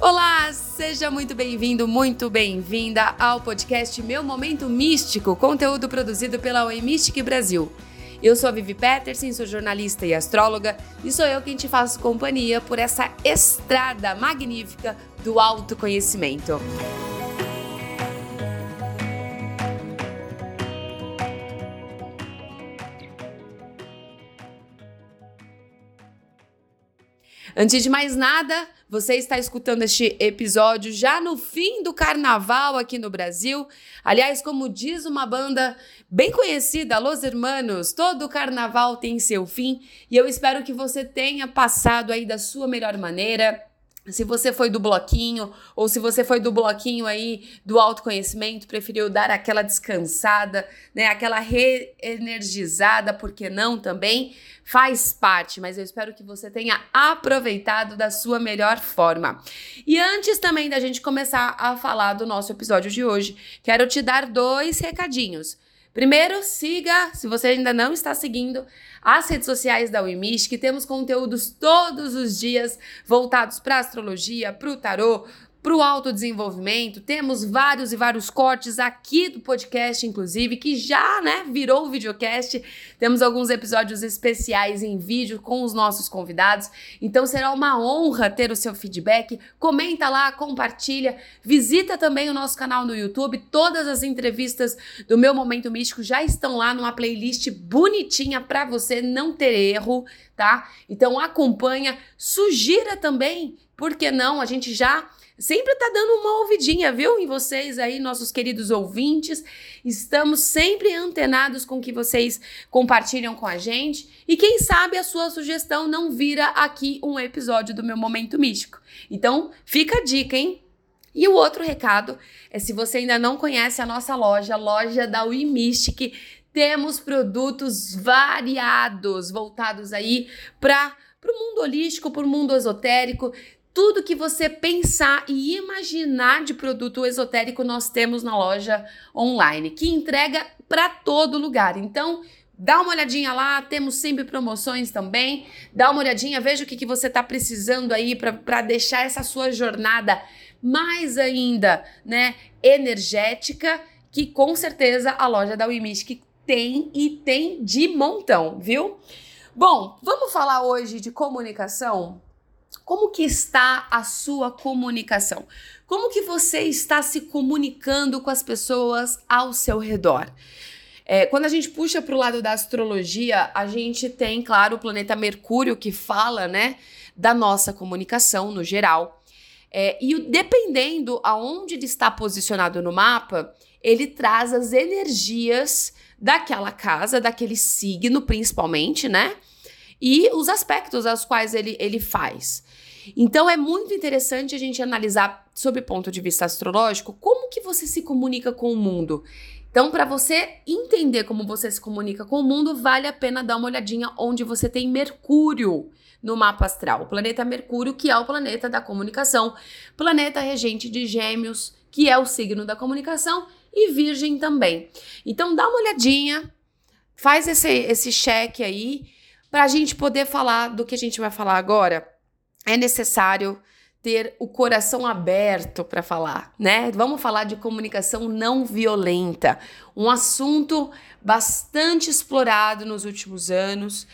Olá, seja muito bem-vindo, muito bem-vinda ao podcast Meu Momento Místico, conteúdo produzido pela Mystic Brasil. Eu sou a Vivi Peterson, sou jornalista e astróloga, e sou eu quem te faço companhia por essa estrada magnífica do autoconhecimento. Antes de mais nada, você está escutando este episódio já no fim do carnaval aqui no Brasil. Aliás, como diz uma banda bem conhecida, Los Hermanos, todo carnaval tem seu fim e eu espero que você tenha passado aí da sua melhor maneira se você foi do bloquinho, ou se você foi do bloquinho aí do autoconhecimento, preferiu dar aquela descansada, né, aquela reenergizada, por que não também? Faz parte, mas eu espero que você tenha aproveitado da sua melhor forma. E antes também da gente começar a falar do nosso episódio de hoje, quero te dar dois recadinhos. Primeiro, siga, se você ainda não está seguindo, as redes sociais da Wimish, que temos conteúdos todos os dias voltados para astrologia, para o tarô, para o autodesenvolvimento. Temos vários e vários cortes aqui do podcast, inclusive, que já né, virou videocast. Temos alguns episódios especiais em vídeo com os nossos convidados. Então será uma honra ter o seu feedback. Comenta lá, compartilha. Visita também o nosso canal no YouTube. Todas as entrevistas do meu Momento Místico já estão lá numa playlist bonitinha para você não ter erro, tá? Então acompanha, sugira também, por que não? A gente já sempre tá dando uma ouvidinha, viu? Em vocês aí, nossos queridos ouvintes. Estamos sempre antenados com o que vocês compartilham com a gente. E quem sabe a sua sugestão não vira aqui um episódio do meu Momento Místico. Então, fica a dica, hein? E o outro recado é se você ainda não conhece a nossa loja, loja da Wimistic, temos produtos variados voltados aí para o mundo holístico, para o mundo esotérico tudo que você pensar e imaginar de produto esotérico nós temos na loja online, que entrega para todo lugar. Então, dá uma olhadinha lá, temos sempre promoções também. Dá uma olhadinha, veja o que, que você está precisando aí para deixar essa sua jornada mais ainda, né, energética, que com certeza a loja da Wimisk tem e tem de montão, viu? Bom, vamos falar hoje de comunicação? Como que está a sua comunicação? Como que você está se comunicando com as pessoas ao seu redor? É, quando a gente puxa para o lado da astrologia, a gente tem, claro, o planeta Mercúrio que fala, né, da nossa comunicação no geral. É, e dependendo aonde ele está posicionado no mapa, ele traz as energias daquela casa, daquele signo, principalmente, né? e os aspectos aos quais ele, ele faz. Então é muito interessante a gente analisar sob ponto de vista astrológico como que você se comunica com o mundo. Então, para você entender como você se comunica com o mundo, vale a pena dar uma olhadinha onde você tem Mercúrio no mapa astral. O planeta Mercúrio, que é o planeta da comunicação, planeta regente de Gêmeos, que é o signo da comunicação, e Virgem também. Então, dá uma olhadinha, faz esse, esse cheque aí para a gente poder falar do que a gente vai falar agora, é necessário ter o coração aberto para falar, né? Vamos falar de comunicação não violenta, um assunto bastante explorado nos últimos anos,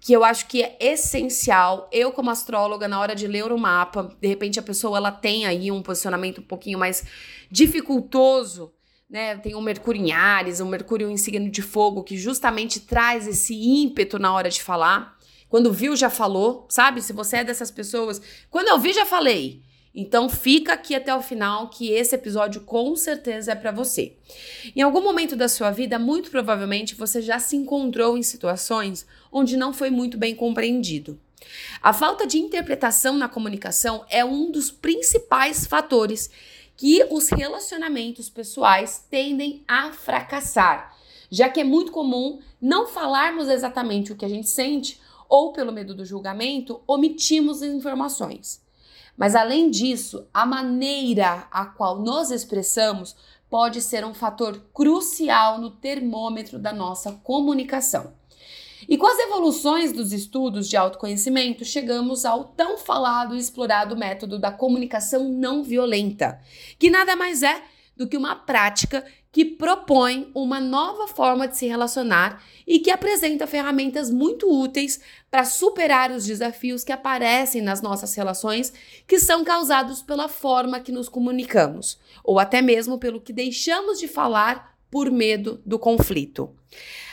que eu acho que é essencial. Eu como astróloga na hora de ler o mapa, de repente a pessoa ela tem aí um posicionamento um pouquinho mais dificultoso né? Tem o Mercúrio em Ares, o Mercúrio em signo de fogo, que justamente traz esse ímpeto na hora de falar. Quando viu, já falou, sabe? Se você é dessas pessoas, quando eu vi, já falei. Então fica aqui até o final que esse episódio com certeza é para você. Em algum momento da sua vida, muito provavelmente você já se encontrou em situações onde não foi muito bem compreendido. A falta de interpretação na comunicação é um dos principais fatores que os relacionamentos pessoais tendem a fracassar, já que é muito comum não falarmos exatamente o que a gente sente ou, pelo medo do julgamento, omitimos informações. Mas além disso, a maneira a qual nos expressamos pode ser um fator crucial no termômetro da nossa comunicação. E com as evoluções dos estudos de autoconhecimento, chegamos ao tão falado e explorado método da comunicação não violenta, que nada mais é do que uma prática que propõe uma nova forma de se relacionar e que apresenta ferramentas muito úteis para superar os desafios que aparecem nas nossas relações, que são causados pela forma que nos comunicamos, ou até mesmo pelo que deixamos de falar por medo do conflito.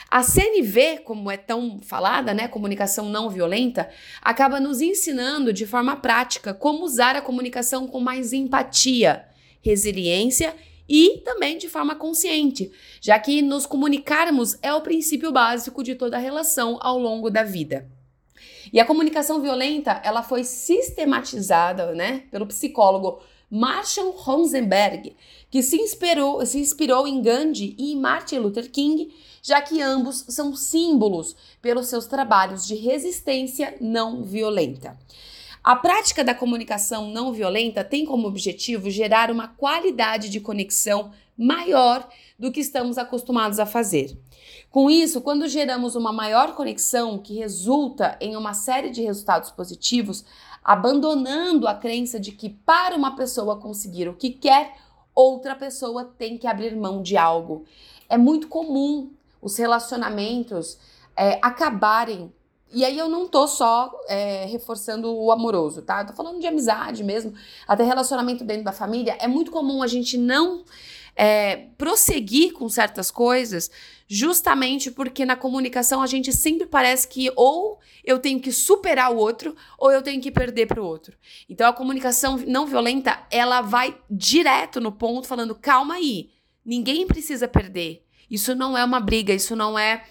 A CNV, como é tão falada, né, comunicação não violenta, acaba nos ensinando de forma prática como usar a comunicação com mais empatia, resiliência e também de forma consciente, já que nos comunicarmos é o princípio básico de toda relação ao longo da vida. E a comunicação violenta, ela foi sistematizada, né, pelo psicólogo Marshall Rosenberg, que se inspirou, se inspirou em Gandhi e em Martin Luther King, já que ambos são símbolos pelos seus trabalhos de resistência não violenta. A prática da comunicação não violenta tem como objetivo gerar uma qualidade de conexão maior do que estamos acostumados a fazer. Com isso, quando geramos uma maior conexão que resulta em uma série de resultados positivos, abandonando a crença de que para uma pessoa conseguir o que quer, outra pessoa tem que abrir mão de algo. É muito comum os relacionamentos é, acabarem e aí eu não tô só é, reforçando o amoroso, tá? Eu tô falando de amizade mesmo, até relacionamento dentro da família. É muito comum a gente não é, prosseguir com certas coisas, justamente porque na comunicação a gente sempre parece que ou eu tenho que superar o outro ou eu tenho que perder para o outro. Então a comunicação não violenta ela vai direto no ponto, falando calma aí, ninguém precisa perder. Isso não é uma briga, isso não é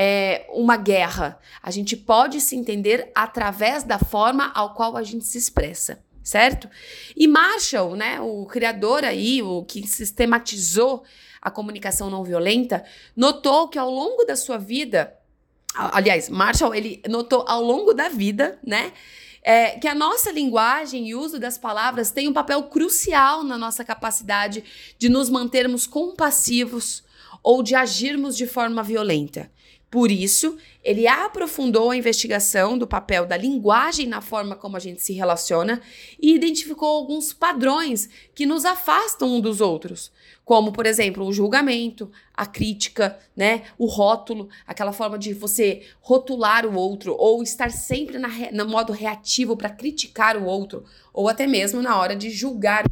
é, uma guerra. A gente pode se entender através da forma ao qual a gente se expressa, certo? E Marshall, né, o criador aí, o que sistematizou a comunicação não violenta, notou que ao longo da sua vida, aliás, Marshall, ele notou ao longo da vida, né, é, que a nossa linguagem e uso das palavras tem um papel crucial na nossa capacidade de nos mantermos compassivos ou de agirmos de forma violenta. Por isso, ele aprofundou a investigação do papel da linguagem na forma como a gente se relaciona e identificou alguns padrões que nos afastam um dos outros, como, por exemplo, o julgamento, a crítica, né, o rótulo, aquela forma de você rotular o outro ou estar sempre na, no modo reativo para criticar o outro ou até mesmo na hora de julgar.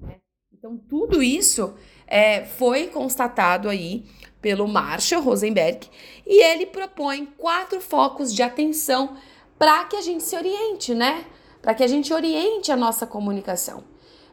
Né? Então, tudo isso é, foi constatado aí pelo Marshall Rosenberg e ele propõe quatro focos de atenção para que a gente se oriente, né? Para que a gente oriente a nossa comunicação,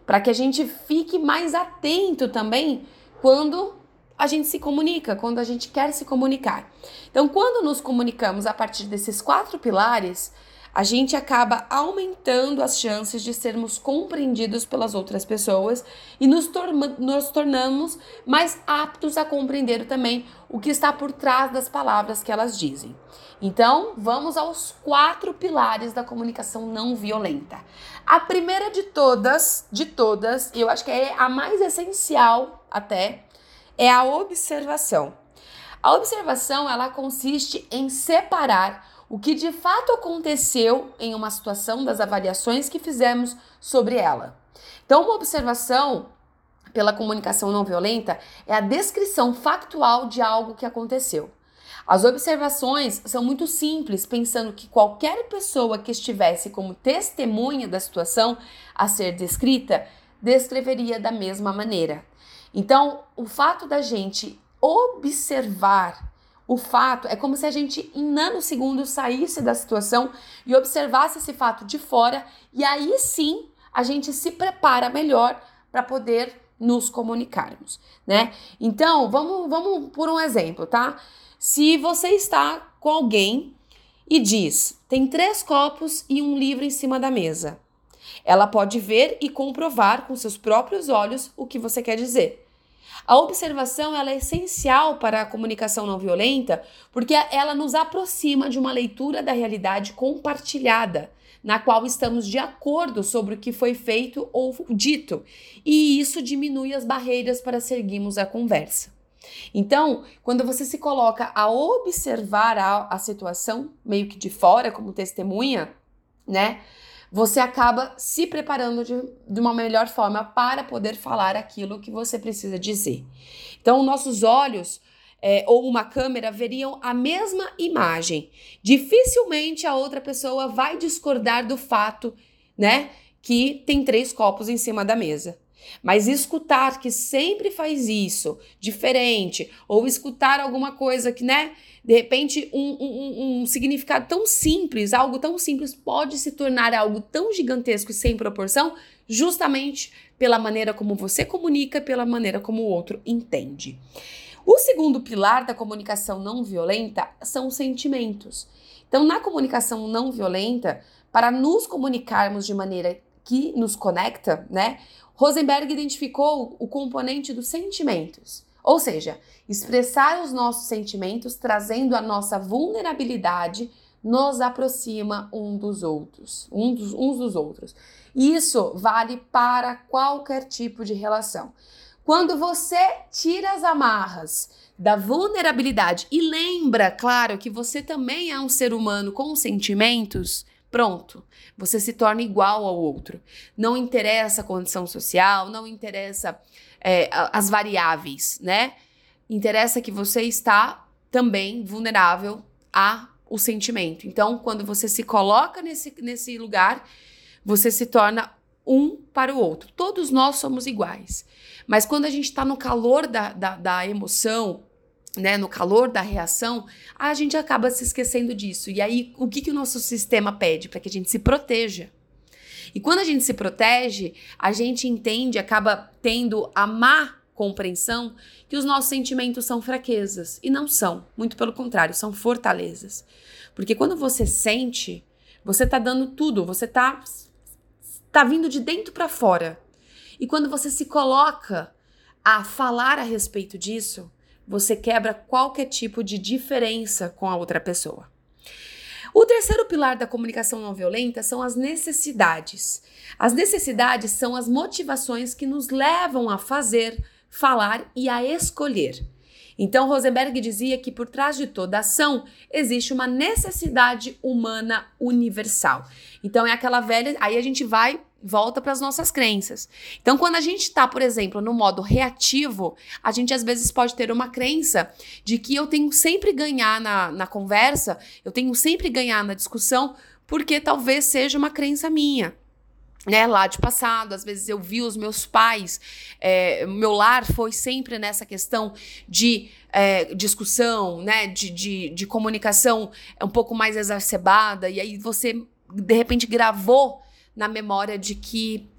para que a gente fique mais atento também quando a gente se comunica, quando a gente quer se comunicar. Então, quando nos comunicamos a partir desses quatro pilares, a gente acaba aumentando as chances de sermos compreendidos pelas outras pessoas e nos, nos tornamos mais aptos a compreender também o que está por trás das palavras que elas dizem. Então, vamos aos quatro pilares da comunicação não violenta. A primeira de todas, de todas, eu acho que é a mais essencial até, é a observação. A observação, ela consiste em separar o que de fato aconteceu em uma situação das avaliações que fizemos sobre ela. Então, uma observação pela comunicação não violenta é a descrição factual de algo que aconteceu. As observações são muito simples, pensando que qualquer pessoa que estivesse como testemunha da situação a ser descrita descreveria da mesma maneira. Então, o fato da gente observar o fato é como se a gente, em nanosegundos, saísse da situação e observasse esse fato de fora, e aí sim a gente se prepara melhor para poder nos comunicarmos, né? Então, vamos, vamos por um exemplo, tá? Se você está com alguém e diz: tem três copos e um livro em cima da mesa. Ela pode ver e comprovar com seus próprios olhos o que você quer dizer. A observação ela é essencial para a comunicação não violenta porque ela nos aproxima de uma leitura da realidade compartilhada, na qual estamos de acordo sobre o que foi feito ou dito, e isso diminui as barreiras para seguirmos a conversa. Então, quando você se coloca a observar a, a situação, meio que de fora, como testemunha, né? Você acaba se preparando de, de uma melhor forma para poder falar aquilo que você precisa dizer. Então, nossos olhos é, ou uma câmera veriam a mesma imagem. Dificilmente a outra pessoa vai discordar do fato, né, que tem três copos em cima da mesa. Mas escutar que sempre faz isso, diferente, ou escutar alguma coisa que, né, de repente, um, um, um, significado tão simples, algo tão simples, pode se tornar algo tão gigantesco e sem proporção, justamente pela maneira como você comunica, pela maneira como o outro entende. O segundo pilar da comunicação não violenta são os sentimentos. Então, na comunicação não violenta, para nos comunicarmos de maneira que nos conecta, né? Rosenberg identificou o componente dos sentimentos, ou seja, expressar os nossos sentimentos trazendo a nossa vulnerabilidade nos aproxima um dos outros, um dos, uns dos outros. Isso vale para qualquer tipo de relação. Quando você tira as amarras da vulnerabilidade e lembra, claro, que você também é um ser humano com sentimentos, Pronto, você se torna igual ao outro. Não interessa a condição social, não interessa é, as variáveis, né? Interessa que você está também vulnerável a o sentimento. Então, quando você se coloca nesse, nesse lugar, você se torna um para o outro. Todos nós somos iguais. Mas quando a gente está no calor da, da, da emoção, né, no calor da reação, a gente acaba se esquecendo disso. E aí, o que, que o nosso sistema pede? Para que a gente se proteja. E quando a gente se protege, a gente entende, acaba tendo a má compreensão que os nossos sentimentos são fraquezas. E não são. Muito pelo contrário, são fortalezas. Porque quando você sente, você tá dando tudo, você tá, tá vindo de dentro para fora. E quando você se coloca a falar a respeito disso, você quebra qualquer tipo de diferença com a outra pessoa. O terceiro pilar da comunicação não violenta são as necessidades. As necessidades são as motivações que nos levam a fazer, falar e a escolher. Então, Rosenberg dizia que por trás de toda ação existe uma necessidade humana universal. Então, é aquela velha. Aí a gente vai volta para as nossas crenças. Então, quando a gente está, por exemplo, no modo reativo, a gente às vezes pode ter uma crença de que eu tenho sempre ganhar na, na conversa, eu tenho sempre ganhar na discussão, porque talvez seja uma crença minha. Né, lá de passado, às vezes eu vi os meus pais, é, meu lar foi sempre nessa questão de é, discussão, né, de, de, de comunicação um pouco mais exacerbada, e aí você de repente gravou na memória de que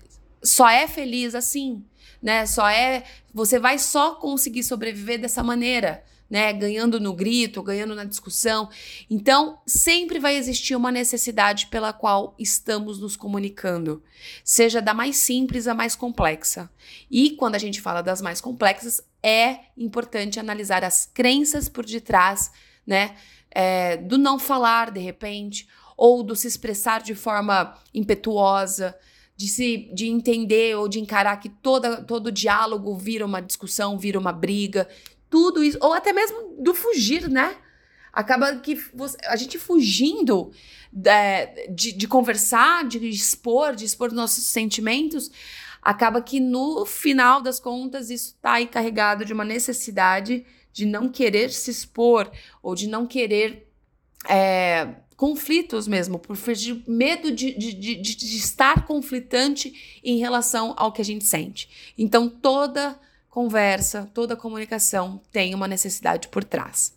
só é feliz assim, né? Só é. Você vai só conseguir sobreviver dessa maneira, né? Ganhando no grito, ganhando na discussão. Então, sempre vai existir uma necessidade pela qual estamos nos comunicando, seja da mais simples à mais complexa. E quando a gente fala das mais complexas, é importante analisar as crenças por detrás, né? É, do não falar de repente, ou do se expressar de forma impetuosa, de se de entender ou de encarar que toda, todo diálogo vira uma discussão, vira uma briga, tudo isso, ou até mesmo do fugir, né? Acaba que você, a gente fugindo é, de, de conversar, de expor, de expor nossos sentimentos, acaba que no final das contas isso está aí carregado de uma necessidade de não querer se expor ou de não querer é, conflitos mesmo, por medo de, de, de, de, estar conflitante em relação ao que a gente sente. Então, toda conversa, toda comunicação tem uma necessidade por trás.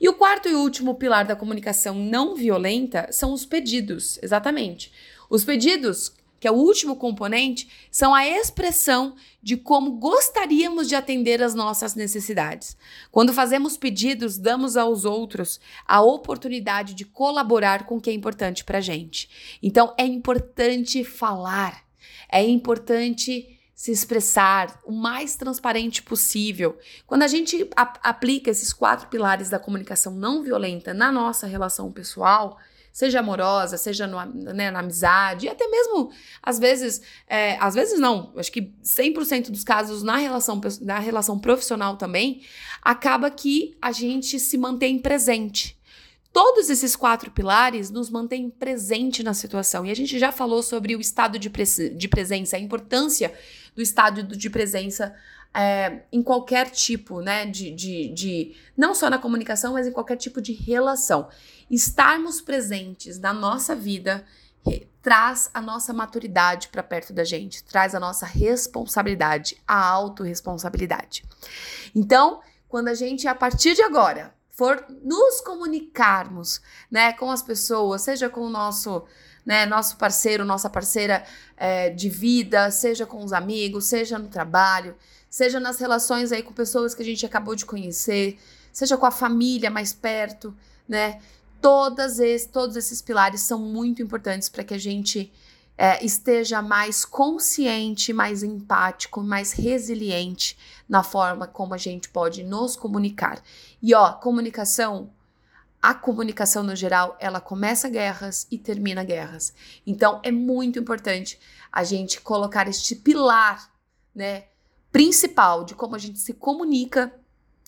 E o quarto e último pilar da comunicação não violenta são os pedidos, exatamente. Os pedidos que é o último componente, são a expressão de como gostaríamos de atender as nossas necessidades. Quando fazemos pedidos, damos aos outros a oportunidade de colaborar com o que é importante para a gente. Então, é importante falar, é importante se expressar o mais transparente possível. Quando a gente aplica esses quatro pilares da comunicação não violenta na nossa relação pessoal, seja amorosa, seja no, né, na amizade, e até mesmo, às vezes, é, às vezes não, acho que 100% dos casos na relação, na relação profissional também, acaba que a gente se mantém presente. Todos esses quatro pilares nos mantêm presente na situação. E a gente já falou sobre o estado de, de presença, a importância do estado de presença é, em qualquer tipo, né, de, de, de, não só na comunicação, mas em qualquer tipo de relação. Estarmos presentes na nossa vida traz a nossa maturidade para perto da gente, traz a nossa responsabilidade, a autorresponsabilidade. Então, quando a gente, a partir de agora, for nos comunicarmos, né, com as pessoas, seja com o nosso, né, nosso parceiro, nossa parceira é, de vida, seja com os amigos, seja no trabalho, seja nas relações aí com pessoas que a gente acabou de conhecer, seja com a família mais perto, né, todas esse, todos esses pilares são muito importantes para que a gente é, esteja mais consciente, mais empático, mais resiliente na forma como a gente pode nos comunicar. E ó, comunicação, a comunicação no geral, ela começa guerras e termina guerras. Então é muito importante a gente colocar este pilar, né, principal de como a gente se comunica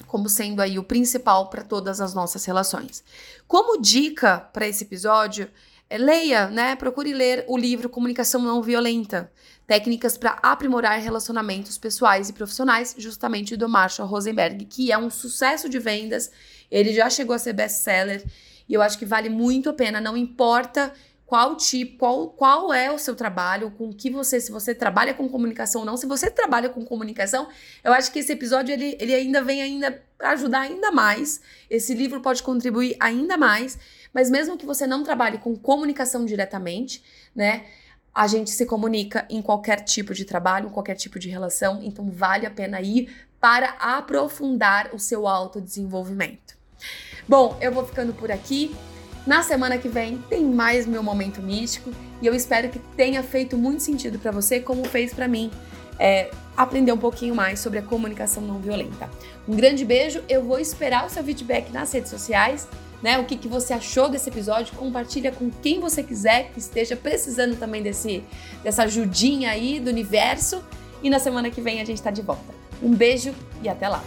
como sendo aí o principal para todas as nossas relações. Como dica para esse episódio, leia, né? Procure ler o livro Comunicação Não Violenta. Técnicas para aprimorar relacionamentos pessoais e profissionais, justamente do Marshall Rosenberg, que é um sucesso de vendas. Ele já chegou a ser best-seller e eu acho que vale muito a pena, não importa qual tipo, qual, qual é o seu trabalho, com que você, se você trabalha com comunicação ou não. Se você trabalha com comunicação, eu acho que esse episódio ele, ele ainda vem ainda para ajudar ainda mais. Esse livro pode contribuir ainda mais. Mas mesmo que você não trabalhe com comunicação diretamente, né? A gente se comunica em qualquer tipo de trabalho, em qualquer tipo de relação, então vale a pena ir para aprofundar o seu autodesenvolvimento. Bom, eu vou ficando por aqui. Na semana que vem tem mais meu momento místico e eu espero que tenha feito muito sentido para você, como fez para mim. É, aprender um pouquinho mais sobre a comunicação não violenta. Um grande beijo, eu vou esperar o seu feedback nas redes sociais né? O que, que você achou desse episódio? Compartilha com quem você quiser que esteja precisando também desse, dessa ajudinha aí do universo. E na semana que vem a gente está de volta. Um beijo e até lá!